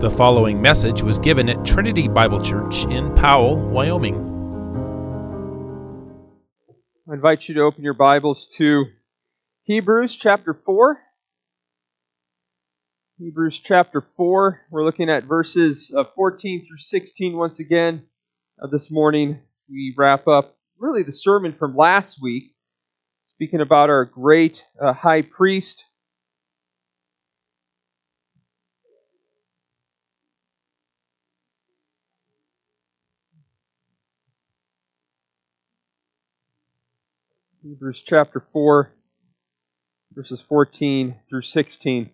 The following message was given at Trinity Bible Church in Powell, Wyoming. I invite you to open your Bibles to Hebrews chapter 4. Hebrews chapter 4. We're looking at verses uh, 14 through 16 once again. Uh, this morning, we wrap up really the sermon from last week, speaking about our great uh, high priest. Hebrews chapter 4, verses 14 through 16.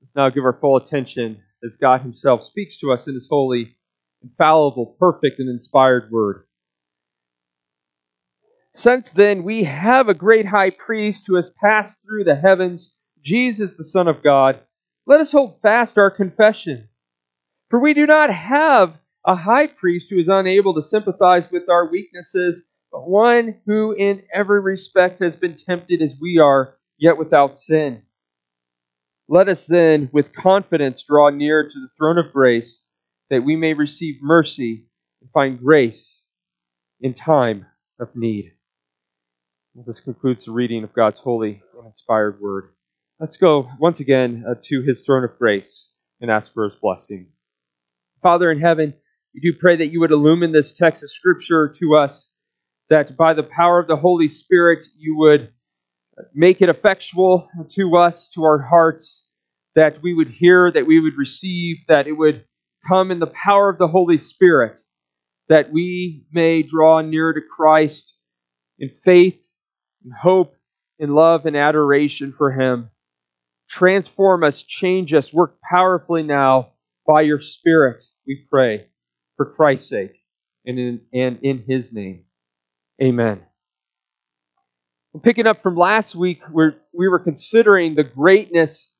Let's now give our full attention as God Himself speaks to us in His holy, infallible, perfect, and inspired word. Since then, we have a great high priest who has passed through the heavens, Jesus, the Son of God. Let us hold fast our confession. For we do not have a high priest who is unable to sympathize with our weaknesses but one who in every respect has been tempted as we are, yet without sin. Let us then with confidence draw near to the throne of grace, that we may receive mercy and find grace in time of need. This concludes the reading of God's holy and inspired word. Let's go once again uh, to his throne of grace and ask for his blessing. Father in heaven, we do pray that you would illumine this text of Scripture to us that by the power of the Holy Spirit you would make it effectual to us, to our hearts, that we would hear, that we would receive, that it would come in the power of the Holy Spirit, that we may draw near to Christ in faith, in hope, in love, and adoration for Him. Transform us, change us, work powerfully now by your Spirit, we pray, for Christ's sake and in, and in His name. Amen. Picking up from last week, where we were considering the greatness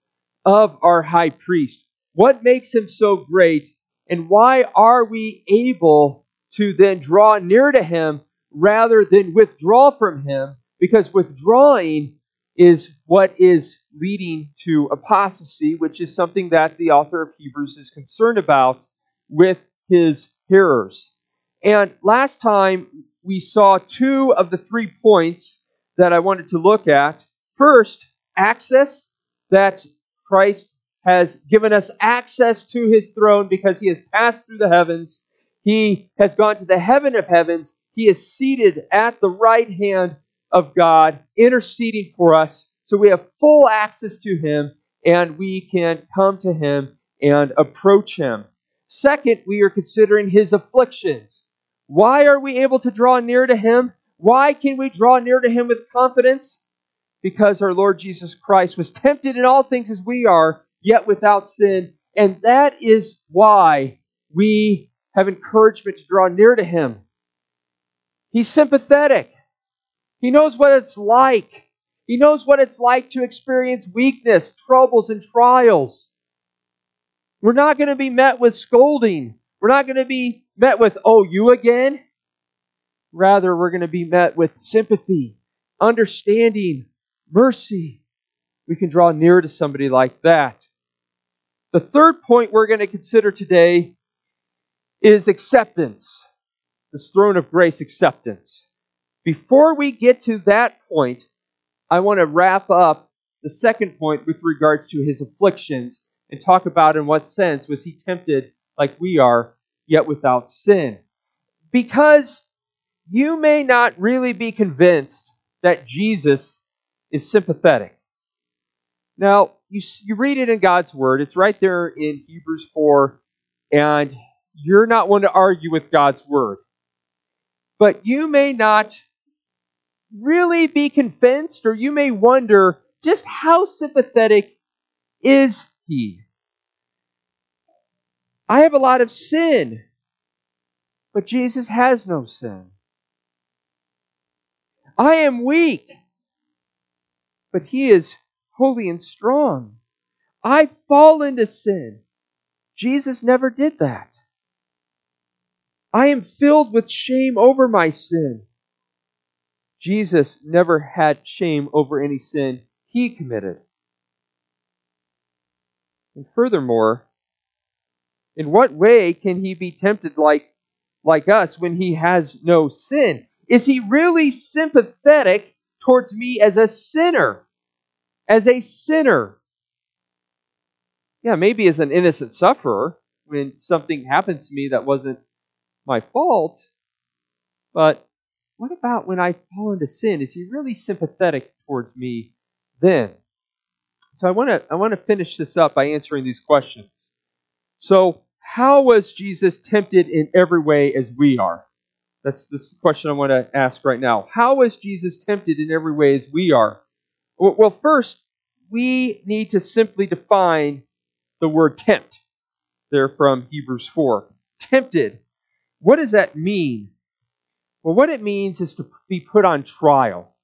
of our high priest. What makes him so great, and why are we able to then draw near to him rather than withdraw from him? Because withdrawing is what is leading to apostasy, which is something that the author of Hebrews is concerned about with his hearers. And last time we saw two of the three points that I wanted to look at. First, access, that Christ has given us access to his throne because he has passed through the heavens. He has gone to the heaven of heavens. He is seated at the right hand of God, interceding for us. So we have full access to him and we can come to him and approach him. Second, we are considering his afflictions. Why are we able to draw near to Him? Why can we draw near to Him with confidence? Because our Lord Jesus Christ was tempted in all things as we are, yet without sin. And that is why we have encouragement to draw near to Him. He's sympathetic. He knows what it's like. He knows what it's like to experience weakness, troubles, and trials. We're not going to be met with scolding. We're not going to be met with, oh, you again? Rather, we're going to be met with sympathy, understanding, mercy. We can draw near to somebody like that. The third point we're going to consider today is acceptance. This throne of grace acceptance. Before we get to that point, I want to wrap up the second point with regards to his afflictions and talk about in what sense was he tempted like we are yet without sin. Because you may not really be convinced that Jesus is sympathetic. Now, you, you read it in God's Word, it's right there in Hebrews 4, and you're not one to argue with God's Word. But you may not really be convinced, or you may wonder just how sympathetic is He? I have a lot of sin. But Jesus has no sin. I am weak. But he is holy and strong. I fall into sin. Jesus never did that. I am filled with shame over my sin. Jesus never had shame over any sin he committed. And furthermore, In what way can he be tempted like, like us when he has no sin? Is he really sympathetic towards me as a sinner? As a sinner? Yeah, maybe as an innocent sufferer when something happens to me that wasn't my fault. But what about when I fall into sin? Is he really sympathetic towards me then? So I want to I want to finish this up by answering these questions. So, how was Jesus tempted in every way as we are? That's the question I want to ask right now. How was Jesus tempted in every way as we are? Well, first, we need to simply define the word tempt. There from Hebrews 4. Tempted. What does that mean? Well, what it means is to be put on trial.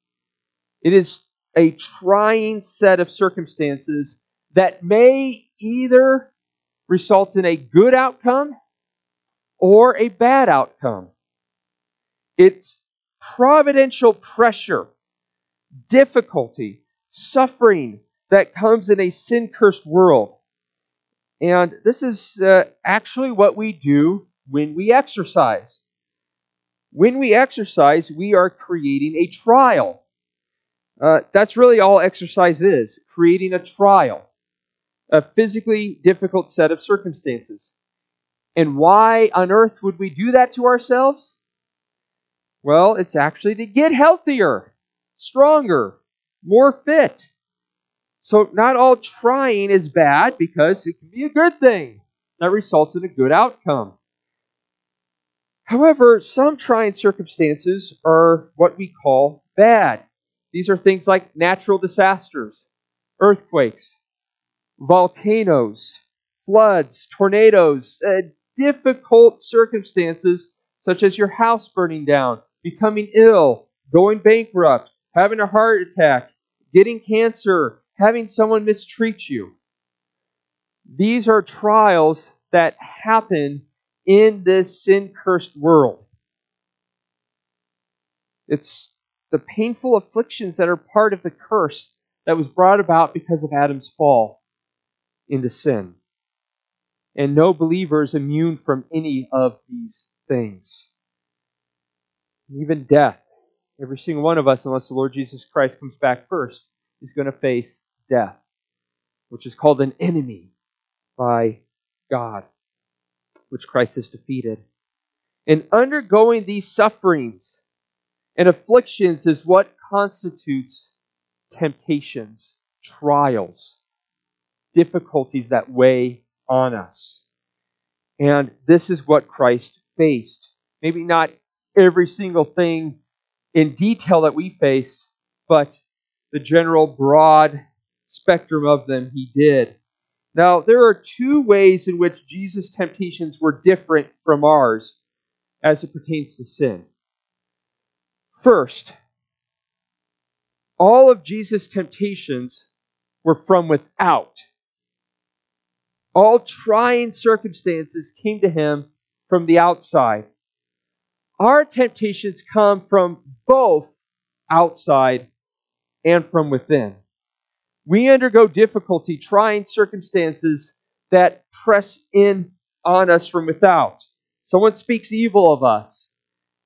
It is a trying set of circumstances that may either result in a good outcome or a bad outcome. It's providential pressure, difficulty, suffering that comes in a sin cursed world. And this is uh, actually what we do when we exercise. When we exercise, we are creating a trial. Uh, that's really all exercise is creating a trial a physically difficult set of circumstances. And why on earth would we do that to ourselves? Well, it's actually to get healthier, stronger, more fit. So, not all trying is bad because it can be a good thing that results in a good outcome. However, some trying circumstances are what we call bad. These are things like natural disasters, earthquakes, volcanoes, floods, tornadoes, uh, difficult circumstances such as your house burning down, becoming ill, going bankrupt, having a heart attack, getting cancer, having someone mistreat you. These are trials that happen in this sin cursed world. It's the painful afflictions that are part of the curse that was brought about because of Adam's fall into sin. And no believer is immune from any of these things. Even death. Every single one of us, unless the Lord Jesus Christ comes back first, is going to face death, which is called an enemy by God, which Christ has defeated. And undergoing these sufferings and afflictions is what constitutes temptations, trials difficulties that weigh on us. And this is what Christ faced. Maybe not every single thing in detail that we faced, but the general broad spectrum of them he did. Now, there are two ways in which Jesus' temptations were different from ours as it pertains to sin. First, all of Jesus' temptations were from without. All trying circumstances came to him from the outside. Our temptations come from both outside and from within. We undergo difficulty, trying circumstances that press in on us from without. Someone speaks evil of us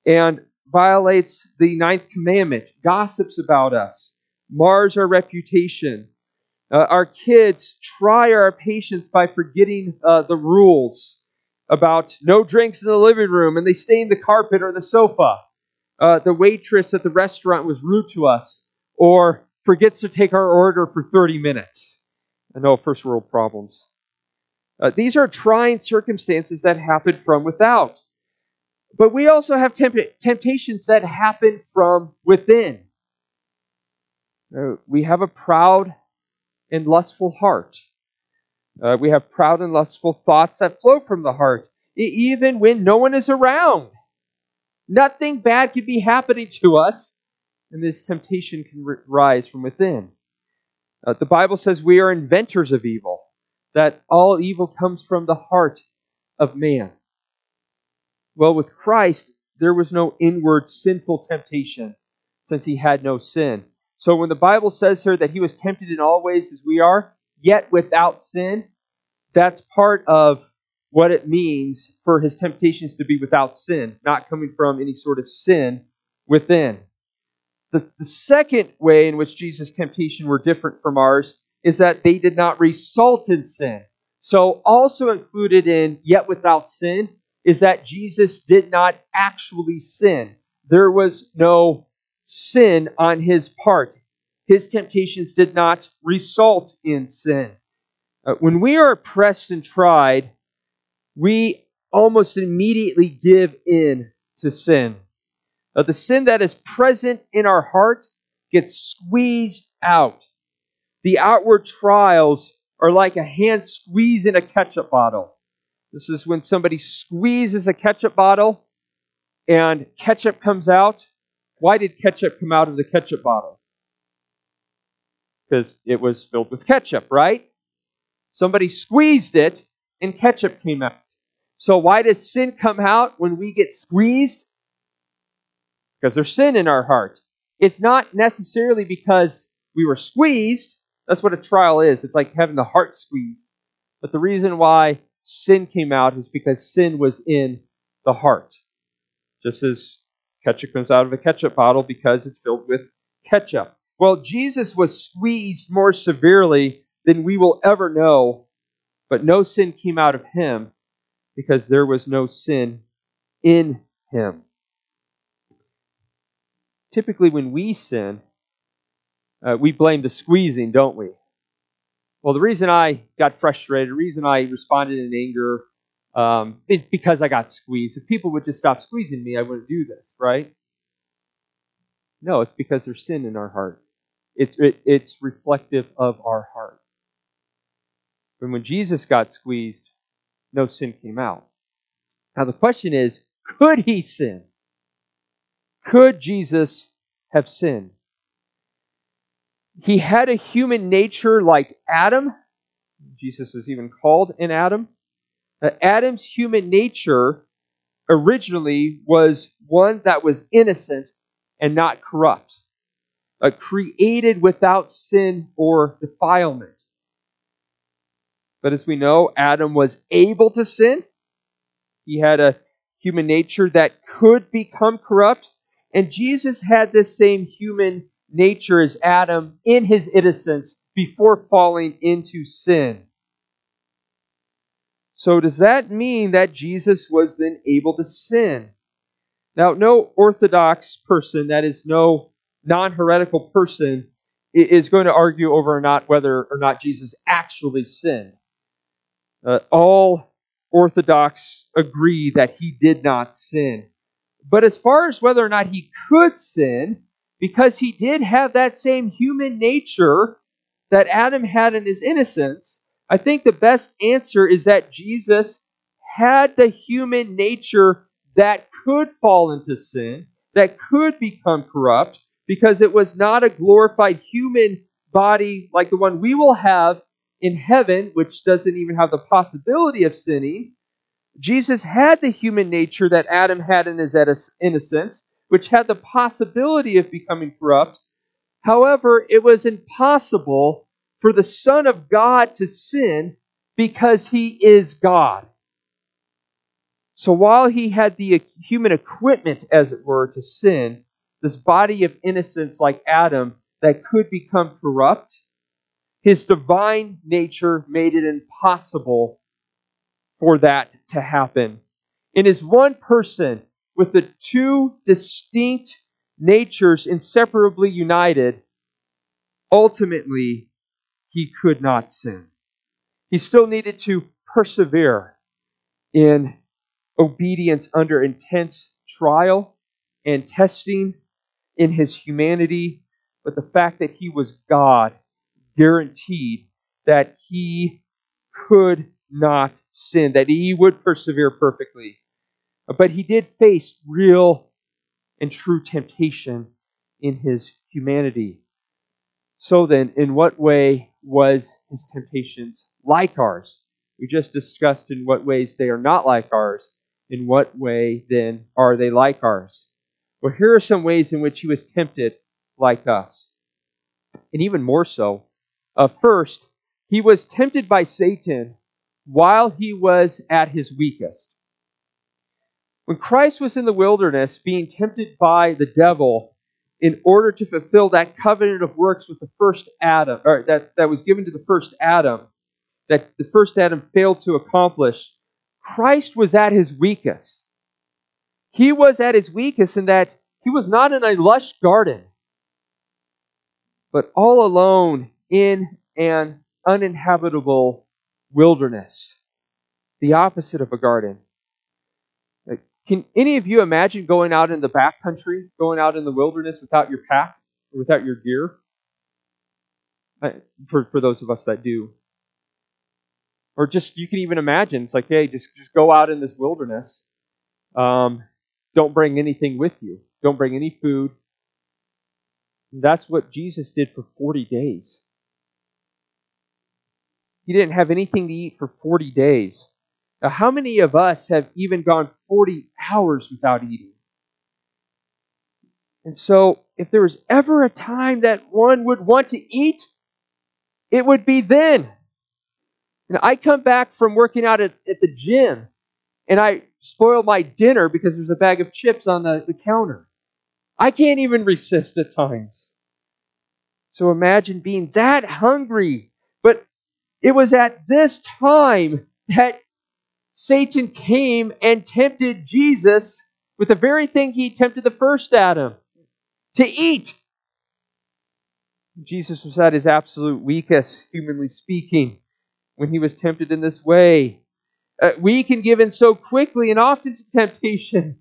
and violates the ninth commandment, gossips about us, mars our reputation, uh, our kids try our patience by forgetting uh, the rules about no drinks in the living room and they stain the carpet or the sofa. Uh, the waitress at the restaurant was rude to us or forgets to take our order for 30 minutes. I know first world problems. Uh, these are trying circumstances that happen from without. But we also have temp- temptations that happen from within. Uh, we have a proud and lustful heart. Uh, we have proud and lustful thoughts that flow from the heart, even when no one is around. Nothing bad can be happening to us, and this temptation can rise from within. Uh, the Bible says we are inventors of evil, that all evil comes from the heart of man. Well, with Christ, there was no inward sinful temptation, since he had no sin. So when the Bible says here that he was tempted in all ways as we are, yet without sin, that's part of what it means for his temptations to be without sin, not coming from any sort of sin within. The, the second way in which Jesus' temptation were different from ours is that they did not result in sin. So, also included in yet without sin is that Jesus did not actually sin. There was no sin on his part. His temptations did not result in sin. Uh, when we are pressed and tried, we almost immediately give in to sin. Uh, the sin that is present in our heart gets squeezed out. The outward trials are like a hand squeezing a ketchup bottle. This is when somebody squeezes a ketchup bottle and ketchup comes out. Why did ketchup come out of the ketchup bottle? Because it was filled with ketchup, right? Somebody squeezed it and ketchup came out. So why does sin come out when we get squeezed? Because there's sin in our heart. It's not necessarily because we were squeezed. That's what a trial is. It's like having the heart squeezed. But the reason why sin came out is because sin was in the heart. Just as ketchup comes out of a ketchup bottle because it's filled with ketchup. Well, Jesus was squeezed more severely than we will ever know, but no sin came out of him because there was no sin in him. Typically, when we sin, uh, we blame the squeezing, don't we? Well, the reason I got frustrated, the reason I responded in anger, um, is because I got squeezed. If people would just stop squeezing me, I wouldn't do this, right? No, it's because there's sin in our heart. It's, it, it's reflective of our heart. And when Jesus got squeezed, no sin came out. Now the question is, could he sin? Could Jesus have sinned? He had a human nature like Adam. Jesus is even called an Adam. Uh, Adam's human nature originally was one that was innocent and not corrupt, uh, created without sin or defilement. But as we know, Adam was able to sin. He had a human nature that could become corrupt. And Jesus had this same human nature as Adam in his innocence before falling into sin. So, does that mean that Jesus was then able to sin? Now, no Orthodox person, that is, no non heretical person, is going to argue over or not whether or not Jesus actually sinned. Uh, all Orthodox agree that he did not sin. But as far as whether or not he could sin, because he did have that same human nature that Adam had in his innocence, I think the best answer is that Jesus had the human nature that could fall into sin, that could become corrupt, because it was not a glorified human body like the one we will have in heaven, which doesn't even have the possibility of sinning. Jesus had the human nature that Adam had in his innocence, which had the possibility of becoming corrupt. However, it was impossible for the Son of God to sin because he is God. So while he had the human equipment, as it were, to sin, this body of innocence like Adam that could become corrupt, his divine nature made it impossible for that to happen. In his one person, with the two distinct natures inseparably united, ultimately he could not sin. He still needed to persevere in obedience under intense trial and testing in his humanity, but the fact that he was God guaranteed that he could not sin, that he would persevere perfectly. But he did face real and true temptation in his humanity. So then, in what way was his temptations like ours? We just discussed in what ways they are not like ours. In what way, then, are they like ours? Well, here are some ways in which he was tempted like us. And even more so, uh, first, he was tempted by Satan while he was at his weakest. When Christ was in the wilderness being tempted by the devil in order to fulfill that covenant of works with the first Adam, or that, that was given to the first Adam, that the first Adam failed to accomplish, Christ was at his weakest. He was at his weakest in that he was not in a lush garden, but all alone in an uninhabitable wilderness, the opposite of a garden. Can any of you imagine going out in the backcountry, going out in the wilderness without your pack or without your gear? For, for those of us that do. Or just, you can even imagine, it's like, hey, just, just go out in this wilderness. Um, don't bring anything with you. Don't bring any food. That's what Jesus did for 40 days. He didn't have anything to eat for 40 days. Now, how many of us have even gone 40 hours without eating? And so, if there was ever a time that one would want to eat, it would be then. And I come back from working out at, at the gym and I spoil my dinner because there's a bag of chips on the, the counter. I can't even resist at times. So imagine being that hungry. But it was at this time that Satan came and tempted Jesus with the very thing he tempted the first Adam to eat. Jesus was at his absolute weakest, humanly speaking, when he was tempted in this way. Uh, we can give in so quickly and often to temptation,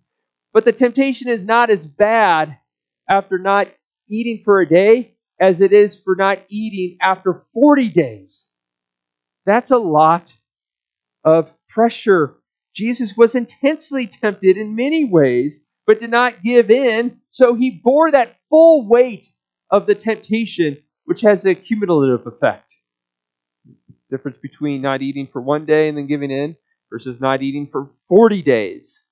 but the temptation is not as bad after not eating for a day as it is for not eating after 40 days. That's a lot of pressure. Jesus was intensely tempted in many ways, but did not give in, so he bore that full weight of the temptation, which has a cumulative effect. Difference between not eating for one day and then giving in versus not eating for 40 days.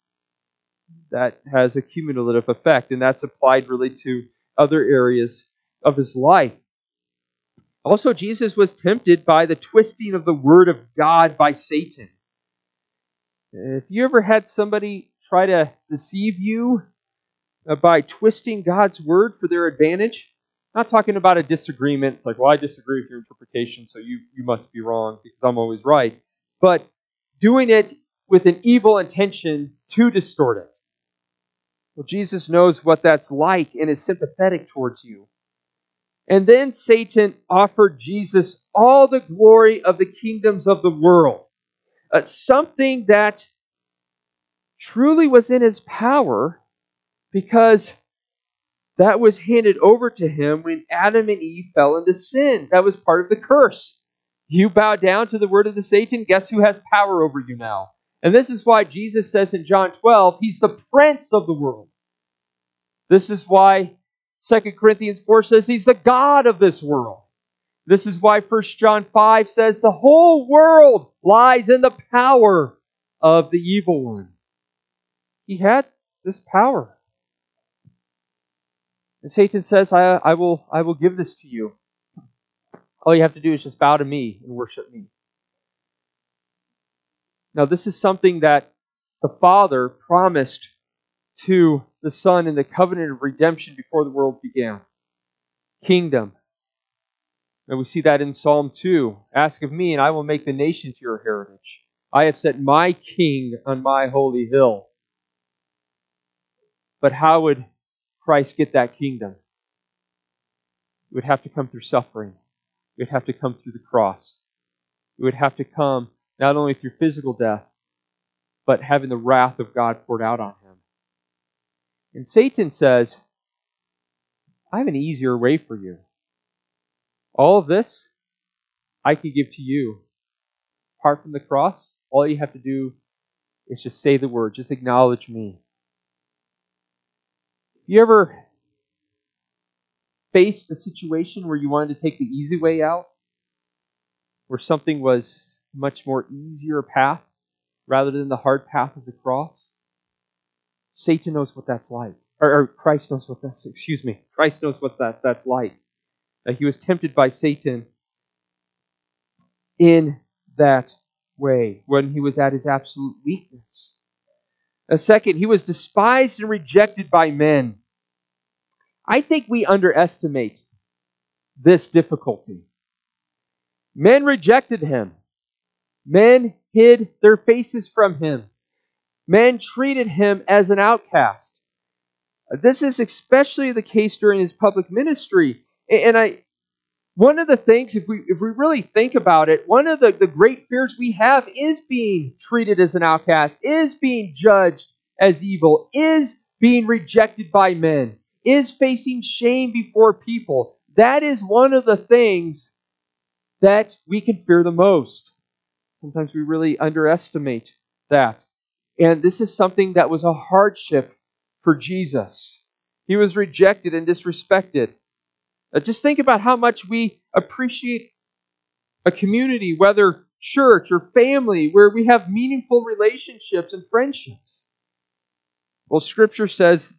That has a cumulative effect, and that's applied really to other areas of his life. Also, Jesus was tempted by the twisting of the Word of God by Satan. If you ever had somebody try to deceive you uh, by twisting God's word for their advantage, not talking about a disagreement. It's like, well, I disagree with your interpretation, so you, you must be wrong because I'm always right. But doing it with an evil intention to distort it. Well, Jesus knows what that's like and is sympathetic towards you. And then Satan offered Jesus all the glory of the kingdoms of the world uh, something that truly was in his power because that was handed over to him when Adam and Eve fell into sin. That was part of the curse. You bow down to the word of the Satan, guess who has power over you now? And this is why Jesus says in John 12, he's the prince of the world. This is why 2 Corinthians 4 says he's the God of this world. This is why 1 John 5 says the whole world lies in the power of the evil one. He had this power. And Satan says, I, I, will, I will give this to you. All you have to do is just bow to me and worship me. Now, this is something that the Father promised to the Son in the covenant of redemption before the world began kingdom, and we see that in Psalm 2. Ask of me, and I will make the nations your heritage. I have set my king on my holy hill. But how would Christ get that kingdom? It would have to come through suffering. It would have to come through the cross. It would have to come not only through physical death, but having the wrath of God poured out on him. And Satan says, I have an easier way for you. All of this I can give to you. Apart from the cross, all you have to do is just say the word, just acknowledge me. You ever faced a situation where you wanted to take the easy way out? Where something was much more easier path rather than the hard path of the cross? Satan knows what that's like. Or, or Christ knows what that's excuse me. Christ knows what that, that's like he was tempted by Satan in that way when he was at his absolute weakness. A second, he was despised and rejected by men. I think we underestimate this difficulty. Men rejected him. Men hid their faces from him. Men treated him as an outcast. This is especially the case during his public ministry. And I one of the things, if we if we really think about it, one of the, the great fears we have is being treated as an outcast, is being judged as evil, is being rejected by men, is facing shame before people. That is one of the things that we can fear the most. Sometimes we really underestimate that. And this is something that was a hardship for Jesus. He was rejected and disrespected. Uh, just think about how much we appreciate a community, whether church or family, where we have meaningful relationships and friendships. Well, Scripture says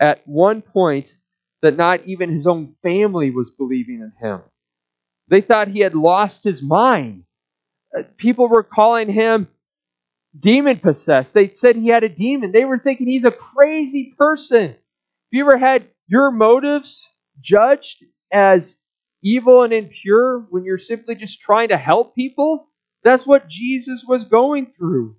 at one point that not even his own family was believing in him. They thought he had lost his mind. Uh, people were calling him demon possessed. They said he had a demon. They were thinking he's a crazy person. Have you ever had your motives judged as evil and impure when you're simply just trying to help people? That's what Jesus was going through.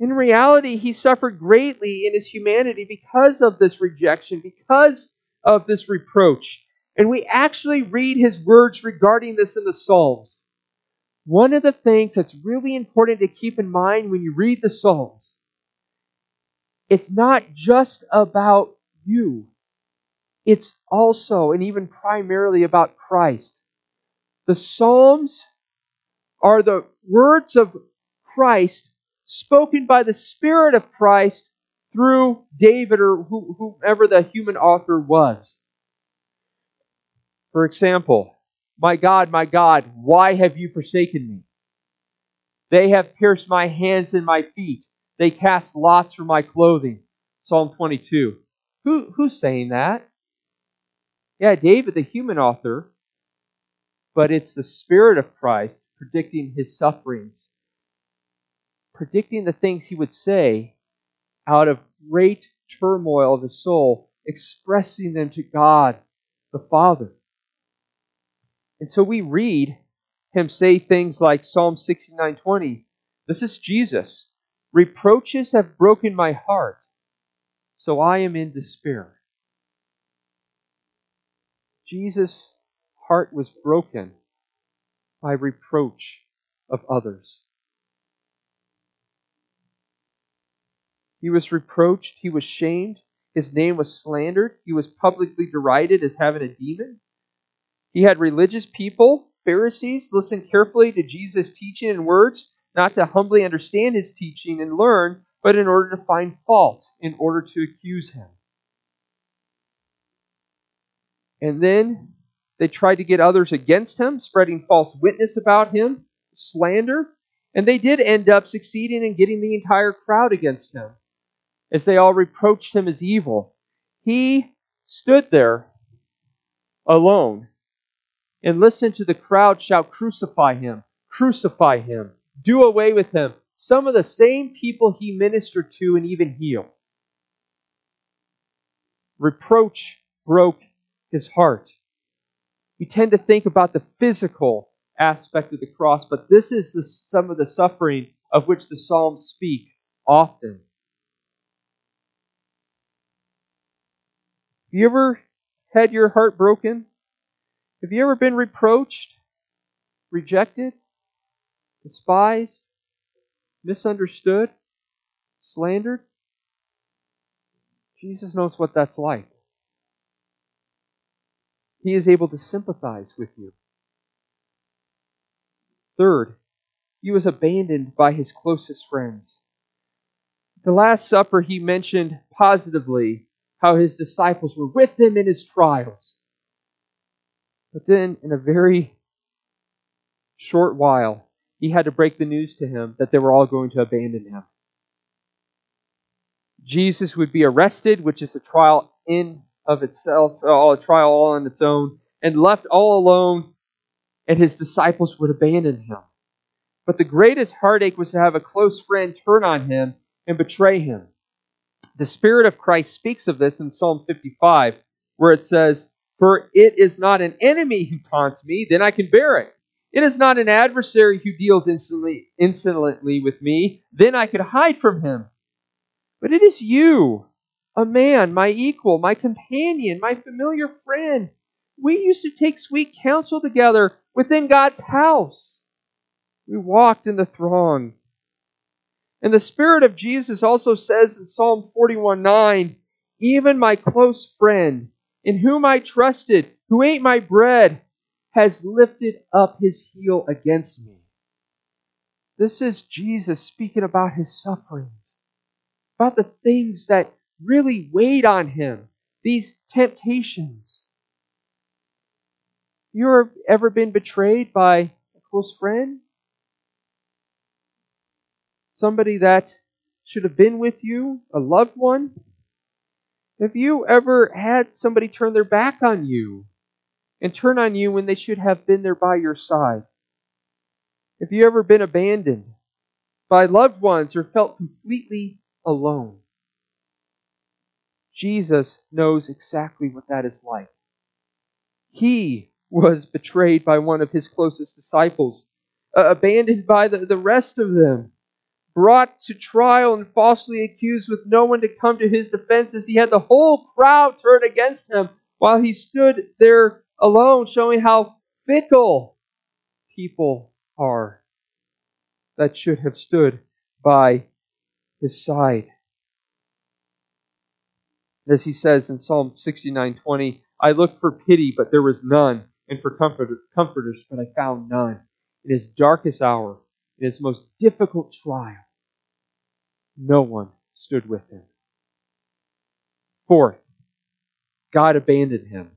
In reality, he suffered greatly in his humanity because of this rejection, because of this reproach. And we actually read his words regarding this in the Psalms. One of the things that's really important to keep in mind when you read the Psalms, it's not just about you. It's also and even primarily about Christ. The Psalms are the words of Christ spoken by the Spirit of Christ through David or whoever the human author was. For example, my God, my God, why have you forsaken me? They have pierced my hands and my feet. They cast lots for my clothing. Psalm 22. Who, who's saying that? Yeah, David, the human author, but it's the Spirit of Christ predicting his sufferings, predicting the things he would say out of great turmoil of his soul, expressing them to God the Father. And so we read him say things like Psalm 69:20. This is Jesus. Reproaches have broken my heart, so I am in despair. Jesus' heart was broken by reproach of others. He was reproached, he was shamed, his name was slandered, he was publicly derided as having a demon. He had religious people, Pharisees, listen carefully to Jesus' teaching and words, not to humbly understand his teaching and learn, but in order to find fault, in order to accuse him. And then they tried to get others against him, spreading false witness about him, slander, and they did end up succeeding in getting the entire crowd against him, as they all reproached him as evil. He stood there alone and listen to the crowd shout, Crucify him, crucify him, do away with him. Some of the same people he ministered to and even healed. Reproach broke his heart. We tend to think about the physical aspect of the cross, but this is the, some of the suffering of which the Psalms speak often. Have you ever had your heart broken? Have you ever been reproached, rejected, despised, misunderstood, slandered? Jesus knows what that's like. He is able to sympathize with you. Third, he was abandoned by his closest friends. At the Last Supper, he mentioned positively how his disciples were with him in his trials. But then, in a very short while, he had to break the news to him that they were all going to abandon him. Jesus would be arrested, which is a trial in of itself, uh, a trial all on its own, and left all alone, and his disciples would abandon him. But the greatest heartache was to have a close friend turn on him and betray him. The Spirit of Christ speaks of this in Psalm 55, where it says, For it is not an enemy who taunts me, then I can bear it. It is not an adversary who deals insolently with me, then I could hide from him. But it is you, a man, my equal, my companion, my familiar friend. We used to take sweet counsel together within God's house. We walked in the throng. And the Spirit of Jesus also says in Psalm 41 9, Even my close friend, in whom I trusted, who ate my bread, has lifted up his heel against me. This is Jesus speaking about his sufferings, about the things that really weighed on him, these temptations. You ever been betrayed by a close friend? Somebody that should have been with you, a loved one? Have you ever had somebody turn their back on you and turn on you when they should have been there by your side? Have you ever been abandoned by loved ones or felt completely alone? Jesus knows exactly what that is like. He was betrayed by one of his closest disciples, uh, abandoned by the, the rest of them, brought to trial and falsely accused with no one to come to his defense as he had the whole crowd turn against him while he stood there alone, showing how fickle people are that should have stood by his side. As he says in Psalm 69:20, I looked for pity, but there was none, and for comforters, but I found none. In his darkest hour, in his most difficult trial, no one stood with him. Fourth, God abandoned him.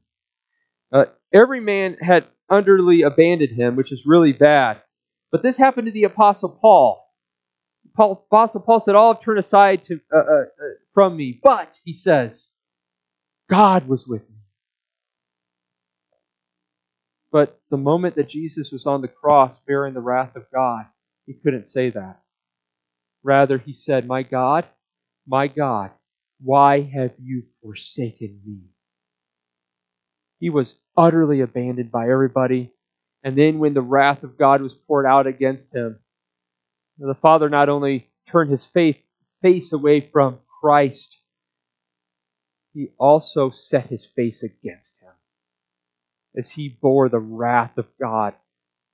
Uh, every man had utterly abandoned him, which is really bad. But this happened to the Apostle Paul. Paul Apostle Paul said, All have turned aside to, uh, uh, uh, from me. But, he says, God was with me. But the moment that Jesus was on the cross bearing the wrath of God, he couldn't say that. Rather, he said, My God, my God, why have you forsaken me? He was utterly abandoned by everybody. And then, when the wrath of God was poured out against him, the Father not only turned his faith, face away from Christ, he also set his face against him as he bore the wrath of God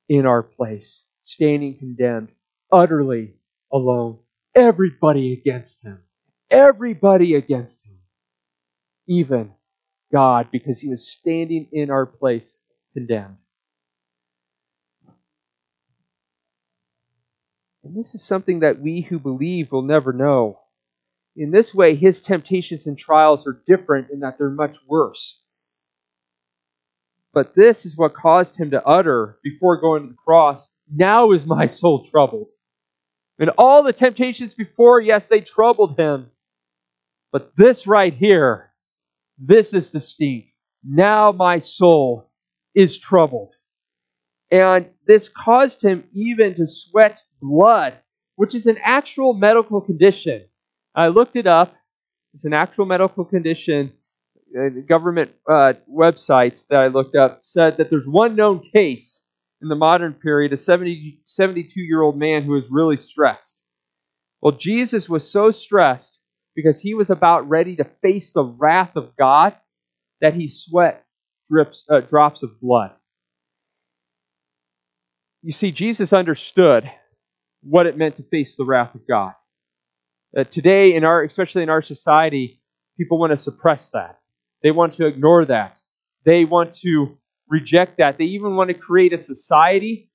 in our place, standing condemned, utterly alone. Everybody against him. Everybody against him. Even God, because he was standing in our place, condemned. And this is something that we who believe will never know. In this way, his temptations and trials are different in that they're much worse. But this is what caused him to utter before going to the cross, Now is my soul troubled. And all the temptations before, yes, they troubled him. But this right here, this is the distinct. Now my soul is troubled. And this caused him even to sweat blood, which is an actual medical condition. I looked it up. It's an actual medical condition uh, government uh, websites that I looked up said that there's one known case in the modern period, a 70, 72 year old man who was really stressed. Well, Jesus was so stressed because he was about ready to face the wrath of God that he sweat drips, uh, drops of blood. You see, Jesus understood what it meant to face the wrath of God. Uh, today, in our, especially in our society, people want to suppress that. They want to ignore that. They want to reject that. They even want to create a society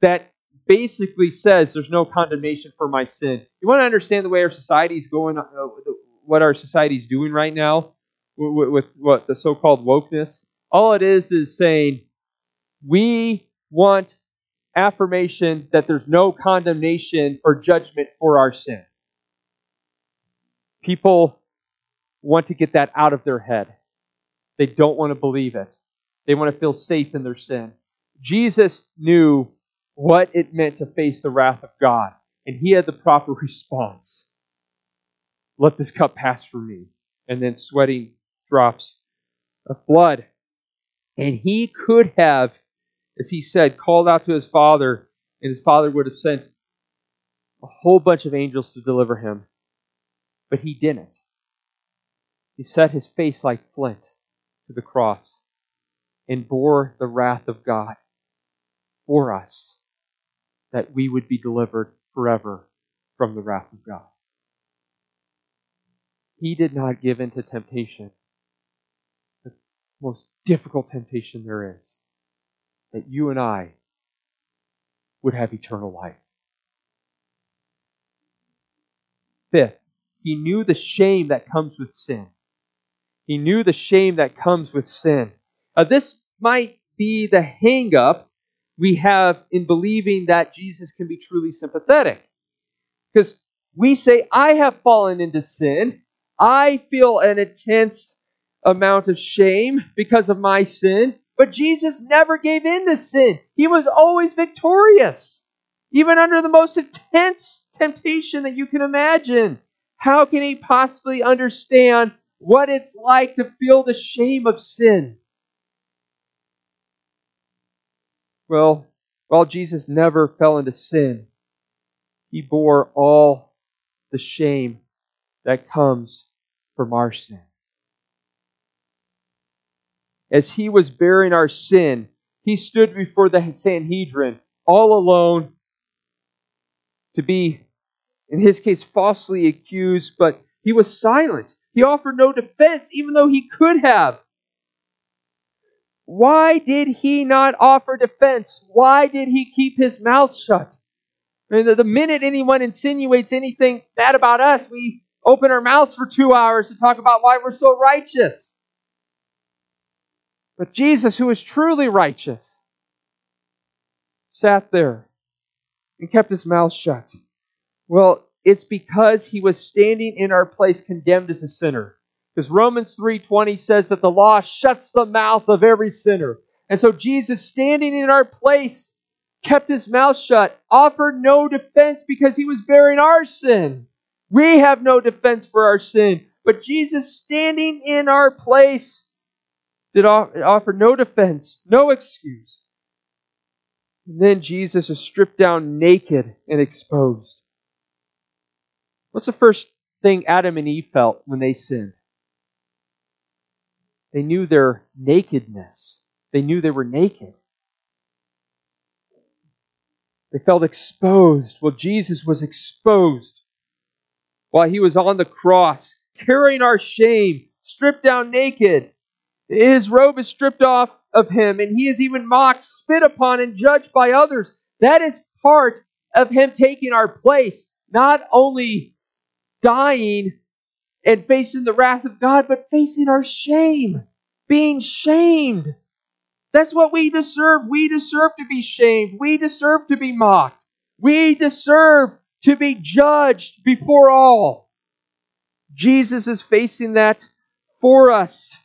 that basically says there's no condemnation for my sin. You want to understand the way our society is going, uh, what our society is doing right now with, with what the so-called wokeness. All it is is saying we want affirmation that there's no condemnation or judgment for our sin. People want to get that out of their head. They don't want to believe it. They want to feel safe in their sin. Jesus knew what it meant to face the wrath of God. And he had the proper response Let this cup pass from me. And then sweating drops of blood. And he could have, as he said, called out to his father, and his father would have sent a whole bunch of angels to deliver him. But he didn't. He set his face like flint to the cross and bore the wrath of God for us that we would be delivered forever from the wrath of God. He did not give in to temptation, the most difficult temptation there is, that you and I would have eternal life. Fifth, he knew the shame that comes with sin. He knew the shame that comes with sin. Uh, this might be the hang up we have in believing that Jesus can be truly sympathetic. Because we say, I have fallen into sin. I feel an intense amount of shame because of my sin. But Jesus never gave in to sin. He was always victorious, even under the most intense temptation that you can imagine. How can he possibly understand what it's like to feel the shame of sin? Well, while Jesus never fell into sin, he bore all the shame that comes from our sin. As he was bearing our sin, he stood before the Sanhedrin all alone to be, in his case, falsely accused, but he was silent. He offered no defense, even though he could have. Why did he not offer defense? Why did he keep his mouth shut? I mean, the minute anyone insinuates anything bad about us, we open our mouths for two hours to talk about why we're so righteous. But Jesus, who is truly righteous, sat there and kept his mouth shut. Well, it's because he was standing in our place condemned as a sinner. Because Romans 3:20 says that the law shuts the mouth of every sinner. And so Jesus standing in our place kept his mouth shut, offered no defense because he was bearing our sin. We have no defense for our sin, but Jesus standing in our place did offer no defense, no excuse. And then Jesus is stripped down naked and exposed. What's the first thing Adam and Eve felt when they sinned? They knew their nakedness. They knew they were naked. They felt exposed. Well, Jesus was exposed while he was on the cross, carrying our shame, stripped down naked. His robe is stripped off of him, and he is even mocked, spit upon, and judged by others. That is part of him taking our place, not only dying and facing the wrath of God, but facing our shame, being shamed. That's what we deserve. We deserve to be shamed. We deserve to be mocked. We deserve to be judged before all. Jesus is facing that for us.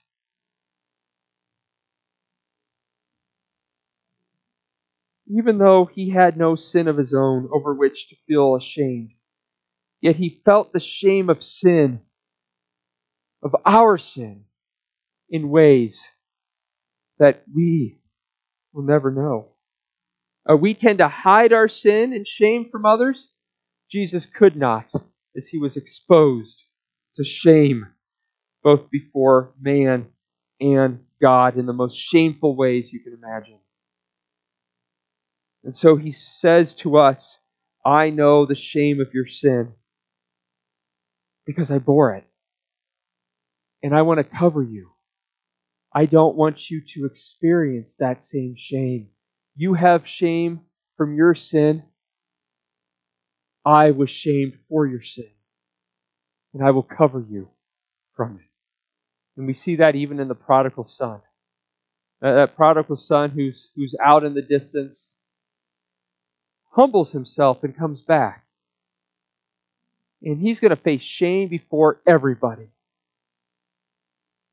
Even though he had no sin of his own over which to feel ashamed, yet he felt the shame of sin of our sin in ways that we will never know. Uh, we tend to hide our sin and shame from others. Jesus could not, as he was exposed to shame both before man and God in the most shameful ways you can imagine. And so he says to us, I know the shame of your sin because I bore it and I want to cover you. I don't want you to experience that same shame. You have shame from your sin. I was shamed for your sin. And I will cover you from it. And we see that even in the prodigal son. That prodigal son who's, who's out in the distance humbles himself and comes back. And he's going to face shame before everybody.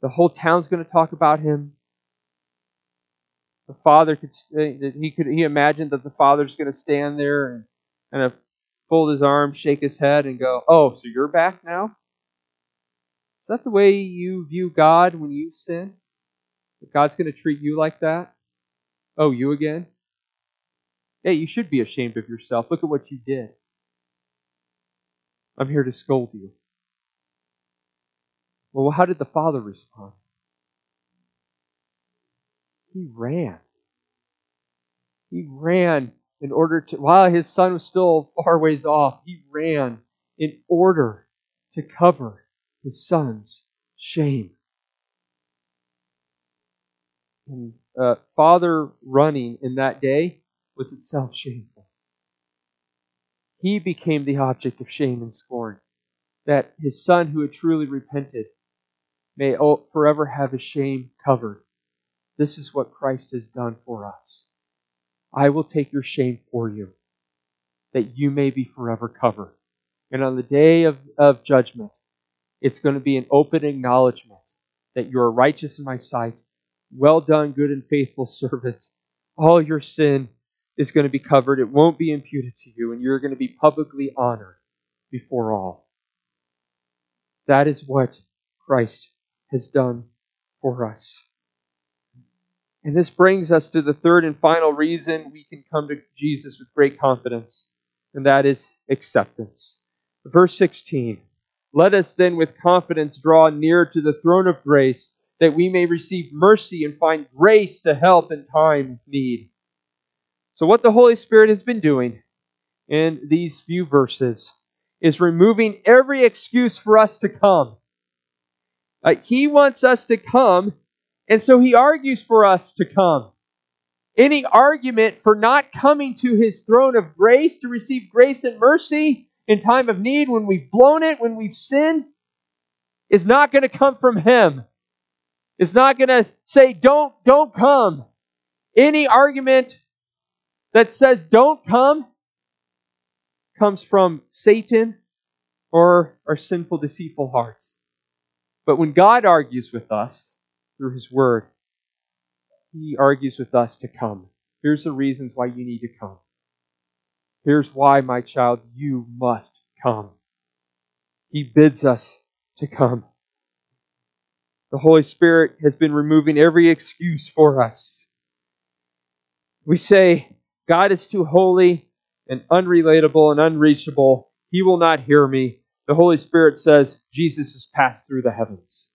The whole town's going to talk about him. the father could uh, that he could he imagined that the father's going to stand there and kind of fold his arms, shake his head, and go, "Oh, so you're back now?" Is that the way you view God when you sin? That God's going to treat you like that? Oh, you again? Hey, you should be ashamed of yourself. Look at what you did. I'm here to scold you. Well, how did the father respond? He ran. He ran in order to, while his son was still far ways off, he ran in order to cover his son's shame. And uh, father running in that day was itself shameful. He became the object of shame and scorn. That his son, who had truly repented, may forever have his shame covered. This is what Christ has done for us. I will take your shame for you, that you may be forever covered. And on the day of, of judgment, it's going to be an open acknowledgement that you are righteous in my sight. Well done, good and faithful servant. All your sin is going to be covered. It won't be imputed to you, and you're going to be publicly honored before all. That is what Christ has done for us. And this brings us to the third and final reason we can come to Jesus with great confidence, and that is acceptance. Verse 16 Let us then with confidence draw near to the throne of grace, that we may receive mercy and find grace to help in time of need. So, what the Holy Spirit has been doing in these few verses is removing every excuse for us to come. Uh, he wants us to come and so he argues for us to come. Any argument for not coming to his throne of grace to receive grace and mercy in time of need when we've blown it, when we've sinned, is not going to come from him. It's not going to say, don't, don't come. Any argument that says don't come comes from Satan or our sinful, deceitful hearts. But when God argues with us, through His Word, He argues with us to come. Here's the reasons why you need to come. Here's why, my child, you must come. He bids us to come. The Holy Spirit has been removing every excuse for us. We say, God is too holy and unrelatable and unreachable. He will not hear me. The Holy Spirit says, Jesus has passed through the heavens.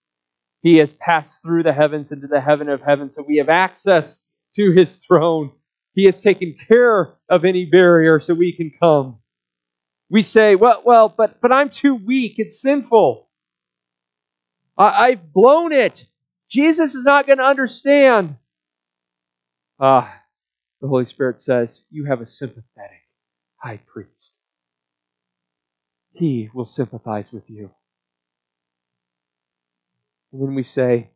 He has passed through the heavens into the heaven of heavens, so we have access to his throne. He has taken care of any barrier so we can come. We say, well, well, but but I'm too weak. It's sinful. I, I've blown it. Jesus is not going to understand. Ah, the Holy Spirit says, you have a sympathetic high priest. He will sympathize with you. And then we say,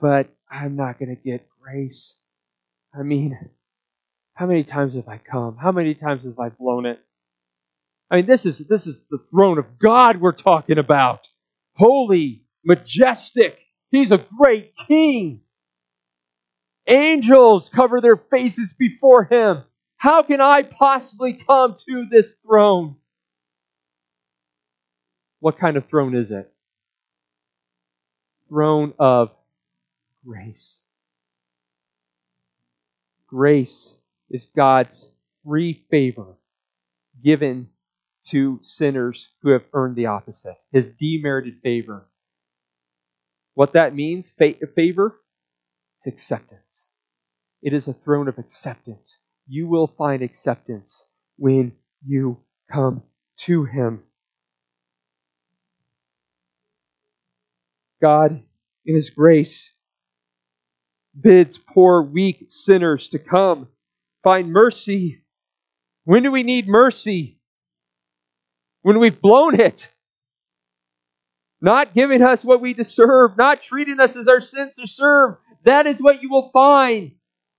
but I'm not going to get grace. I mean, how many times have I come? How many times have I blown it? I mean, this is this is the throne of God we're talking about. Holy, majestic. He's a great king. Angels cover their faces before him. How can I possibly come to this throne? What kind of throne is it? Throne of grace. Grace is God's free favor given to sinners who have earned the opposite, his demerited favor. What that means, favor, it's acceptance. It is a throne of acceptance. You will find acceptance when you come to him. God, in His grace, bids poor, weak sinners to come, find mercy. When do we need mercy? When we've blown it. Not giving us what we deserve, not treating us as our sins deserve. That is what you will find.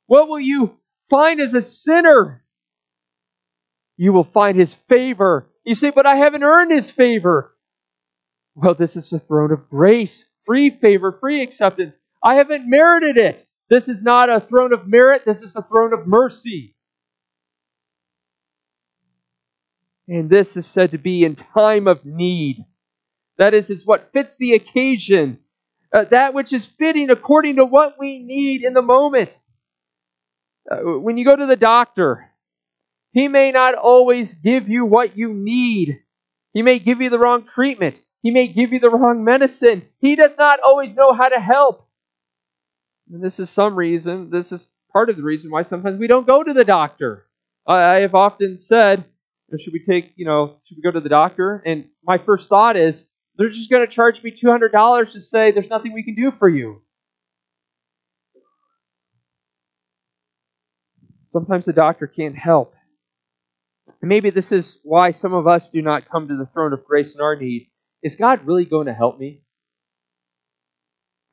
What will you find as a sinner? You will find His favor. You say, but I haven't earned His favor. Well, this is the throne of grace free favor, free acceptance. I haven't merited it. This is not a throne of merit, this is a throne of mercy. And this is said to be in time of need. That is, is what fits the occasion, uh, that which is fitting according to what we need in the moment. Uh, when you go to the doctor, he may not always give you what you need. He may give you the wrong treatment. He may give you the wrong medicine. He does not always know how to help. And this is some reason, this is part of the reason why sometimes we don't go to the doctor. I have often said, should we take, you know, should we go to the doctor? And my first thought is, they're just going to charge me $200 to say there's nothing we can do for you. Sometimes the doctor can't help. Maybe this is why some of us do not come to the throne of grace in our need. Is God really going to help me?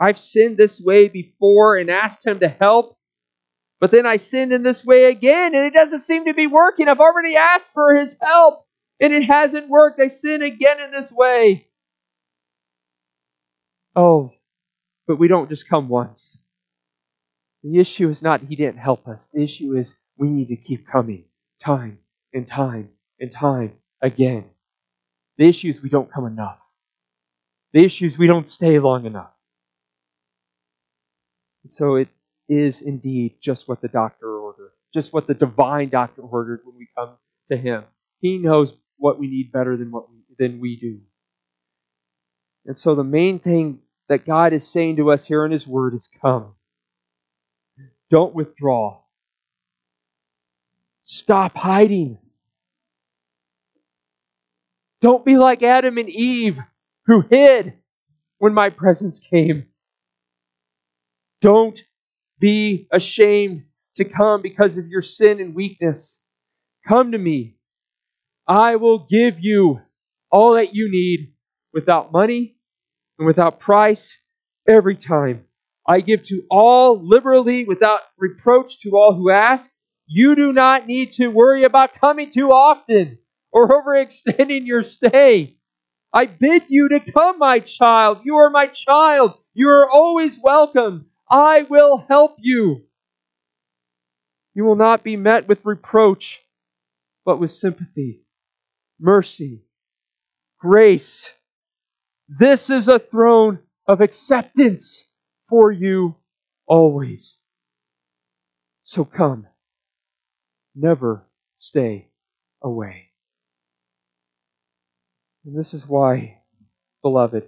I've sinned this way before and asked Him to help, but then I sinned in this way again and it doesn't seem to be working. I've already asked for His help and it hasn't worked. I sin again in this way. Oh, but we don't just come once. The issue is not He didn't help us, the issue is we need to keep coming time and time and time again. The issue is we don't come enough. The issue is we don't stay long enough. And so it is indeed just what the doctor ordered, just what the divine doctor ordered when we come to him. He knows what we need better than what we, than we do. And so the main thing that God is saying to us here in his word is come. Don't withdraw. Stop hiding. Don't be like Adam and Eve who hid when my presence came. Don't be ashamed to come because of your sin and weakness. Come to me. I will give you all that you need without money and without price every time. I give to all liberally without reproach to all who ask. You do not need to worry about coming too often or overextending your stay. I bid you to come, my child. You are my child. You are always welcome. I will help you. You will not be met with reproach, but with sympathy, mercy, grace. This is a throne of acceptance for you always. So come, never stay away. And this is why, beloved,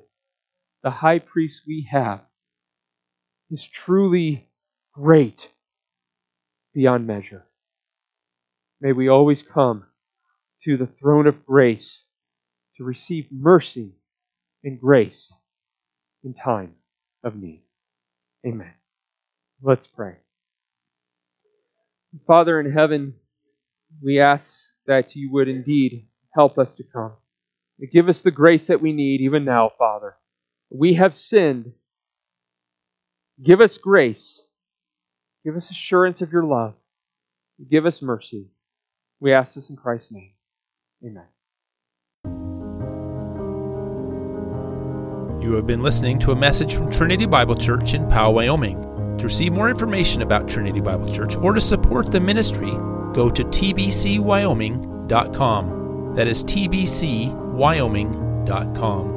the high priest we have is truly great beyond measure. May we always come to the throne of grace to receive mercy and grace in time of need. Amen. Let's pray. Father in heaven, we ask that you would indeed help us to come. Give us the grace that we need even now, Father. We have sinned. Give us grace. Give us assurance of your love. Give us mercy. We ask this in Christ's name. Amen. You have been listening to a message from Trinity Bible Church in Powell, Wyoming. To receive more information about Trinity Bible Church or to support the ministry, go to tbcwyoming.com. That is tbcwyoming.com.